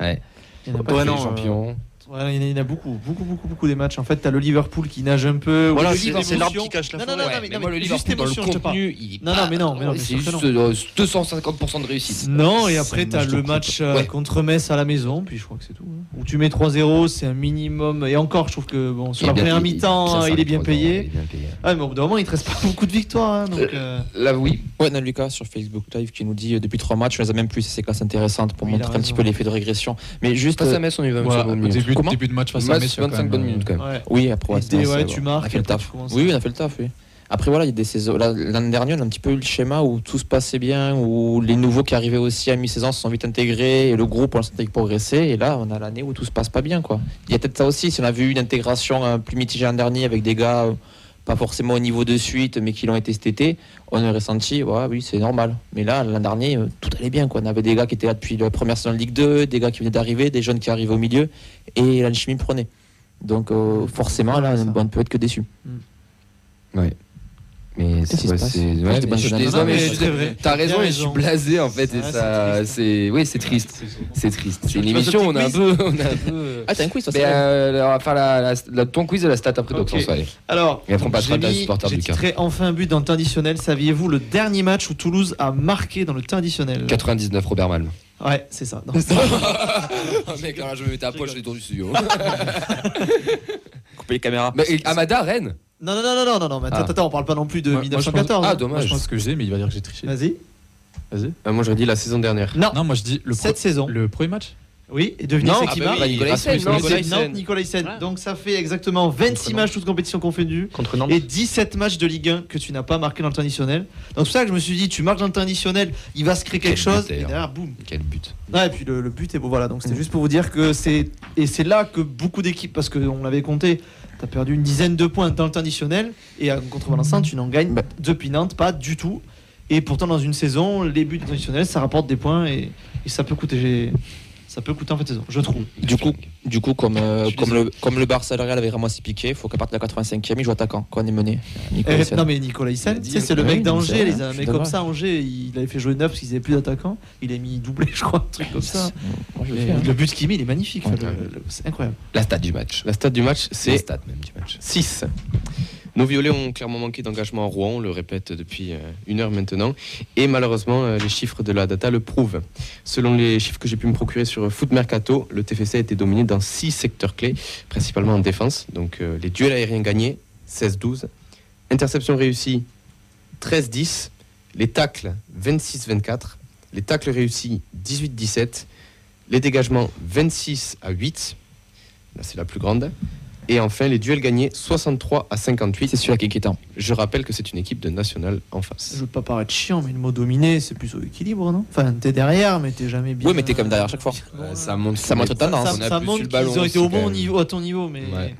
Ouais. Il y en a pas Ouais, que- non, Les champions. Ouais, il y en a- beaucoup, beaucoup, beaucoup, beaucoup des matchs. En fait, t'as le Liverpool qui nage un peu. Voilà, c'est- c'est l'arbre qui cache la Non, non, forêt. non, Ouais, mais, mais non, moi, le juste Liverpool, dans le émotion, je te parle. contenu, il est Non, non, pas- mais non, mais non, mais c'est sûr que juste euh, 250% de réussite. Non, et C'est après, t'as le match euh, Ouais. contre Metz à la maison, puis je crois que c'est tout. hein. Où tu mets 3-0, c'est un minimum. Et encore, je trouve que bon, sur la première mi-temps, il est bien payé. bien payé. Ah, mais au bout d'un moment, il te reste pas beaucoup de victoires. hein, donc, euh, Là, oui. Ouais, on a Lucas sur Facebook Live qui nous dit euh, depuis trois matchs, on les a même plus, c'est classes intéressantes pour montrer un petit peu l'effet de régression. Mais juste. Face euh, à Metz, on y va. Début, Comment début de match face à Metz, Metz, il y a quand 25 même, bonnes euh, minutes quand même. ouais. Oui, après, ouais, ouais, tu on marques, a fait le taf. Oui, on a fait le taf, oui. Après, voilà, il y a des saisons. L'année dernière, on a un petit peu eu le schéma où tout se passait bien, où les nouveaux qui arrivaient aussi à mi-saison se sont vite intégrés et le groupe, on le sentait progresser. Et là, on a l'année où tout se passe pas bien, quoi. Il y a peut-être ça aussi. Si on a vu une intégration euh, plus mitigée l'an dernier avec des gars, euh, pas forcément au niveau de suite, mais qui l'ont été cet été, on aurait senti, ouais, oui, c'est normal. Mais là, l'an dernier, euh, tout allait bien, quoi. On avait des gars qui étaient là depuis la première saison de Ligue 2, des gars qui venaient d'arriver, des jeunes qui arrivaient au milieu, et l'alchimie prenait. Donc, euh, forcément, là, on ne peut être que déçu. Qu'est-ce qui c'est ouais, ouais, mais je suis désolé, mais mais. T'as raison, et je suis blasé en fait. Et c'est ça, triste. c'est, oui, c'est triste. C'est triste. C'est une émission, on a un peu, on a un peu. Ah, t'as un quiz, toi, Mais euh, on va faire la, la- la- ton quiz et la stat après, Ok. donc allez. Alors, j'ai de titré enfin un but dans le temps additionnel. Saviez-vous le dernier match où Toulouse a marqué dans le temps additionnel 99 Robert Malm. Ouais, c'est ça. Non. oh mec, alors je me mettais à poche les tours du studio. Couper les caméras. Mais Amada, Rennes Non, non, non, non, non, non, mais attends, Ah. attends, on parle pas non plus de Moi- moi, je pense- 1914. Ah, hein. dommage. Moi, je pense que j'ai, mais il va dire que j'ai triché. Vas-y. Vas-y. Euh, moi, j'aurais dit la saison dernière. Non, Non, moi je dis le, cette pro- saison. le premier match. Oui, et devinez c'est ah qui bah marque Nicolas Hyssen, C'est. Nantes, Nicolas Hyssen. Ouais. Donc ça fait exactement 26 Contre matchs, toutes compétitions confondues. Contre Nantes. Et 17 matchs de Ligue 1 que tu n'as pas marqué dans additionnel. Donc c'est pour ça que je me suis dit, tu marques dans additionnel, il va se créer quelque Quel chose. Et derrière, boum. Quel but. Et puis le, le but est beau. Voilà, donc Mm. c'était juste pour vous dire que c'est. Et c'est là que beaucoup d'équipes, parce qu'on l'avait compté, t'as perdu une dizaine de points dans additionnel. Et contre Valençon, tu n'en gagnes Bah. depuis Nantes, pas du tout. Et pourtant, dans une saison, les buts additionnels, ça rapporte des points et, et ça peut coûter. Ça peut coûter en fait saison, je trouve. Du coup, du coup comme, euh, comme, le, comme le le Real avait vraiment si piqué, il faut qu'à partir de la 85e, il joue attaquant quand on est mené. Nicolas Eh, non mais Nicolas Hyssen, c'est le mec d'Angers, les mecs comme ça, Angers, il avait fait jouer neuf parce qu'ils avaient plus d'attaquants, il a mis doublé je crois, un truc comme ça. Moi, je le Et fais, hein. le but qu'il met, il est magnifique, Ouais. enfin, c'est incroyable. La stat du match. La stat du match, La c'est stat même du match. 6. Nos violets ont clairement manqué d'engagement à Rouen, on le répète depuis euh, une heure maintenant. Et malheureusement, euh, les chiffres de la data le prouvent. Selon les chiffres que j'ai pu me procurer sur Foot Mercato, le TFC a été dominé dans six secteurs clés, principalement en défense. Donc euh, les duels aériens gagnés, 16-12. Interception réussie, 13-10. Les tacles, 26-24. Les tacles réussis, 18-17. Les dégagements, 26 à 8. Là, c'est la plus grande. Et enfin, les duels gagnés 63 à 58. C'est celui-là qui est inquiétant. Je rappelle que c'est une équipe de national en face. Je veux pas paraître chiant, mais le mot dominé, c'est plus au équilibre, non? Enfin, t'es derrière, mais t'es jamais bien. Oui, mais t'es comme derrière chaque fois. Euh, ça montre Ça montre tendance. Ça, on a ça plus montre qu'ils ont été au bon niveau, à ton niveau, mais. Ouais.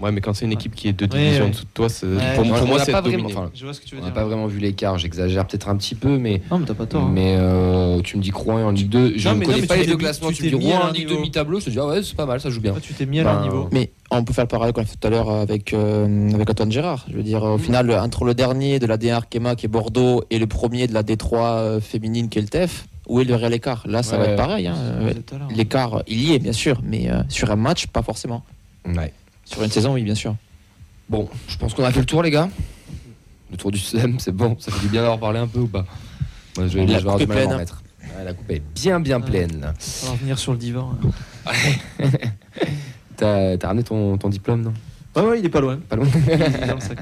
Ouais, mais quand c'est une équipe qui est deux divisions ouais. en dessous de toi, pour, moi, c'est pas dominé. vraiment- enfin, Je vois ce que tu veux On n'a dire. pas vraiment vu l'écart, j'exagère peut-être un petit peu, mais, Non, mais t'as pas tort. hein. mais euh, tu me dis Rouen en Ligue 2, je Non, ne mais non, connais mais pas les deux classements, tu me t'es dis Rouen en Ligue 2 niveau. mi-tableau, je te dis ah ouais c'est pas mal, ça joue bien. Toi, tu t'es mis à leur Ben, niveau. Mais on peut faire le parallèle qu'on a fait tout à l'heure avec, euh, avec Antoine Gérard. Je veux dire, au final, entre le dernier de la D1 Arkema qui est Bordeaux et le premier de la D3 euh, féminine qui est le TEF, où est le réel écart Là, ça va être pareil. hein. L'heure. L'écart, il y est, bien sûr, mais euh, sur un match, pas forcément. Ouais. Sur une saison, oui, bien sûr. Bon, je pense qu'on a fait le tour les gars. Le tour du SEM, c'est bon, ça fait du bien d'avoir parlé un peu ou pas Moi, je vais, La je vais avoir coupe du est mal à m'en pleine. remettre. Ouais, la coupe est bien bien pleine. Ça va revenir sur le divan. hein. T'as t'as ramené ton, ton diplôme non? Ouais, ouais, il est pas loin. Pas loin Il est dans le sac.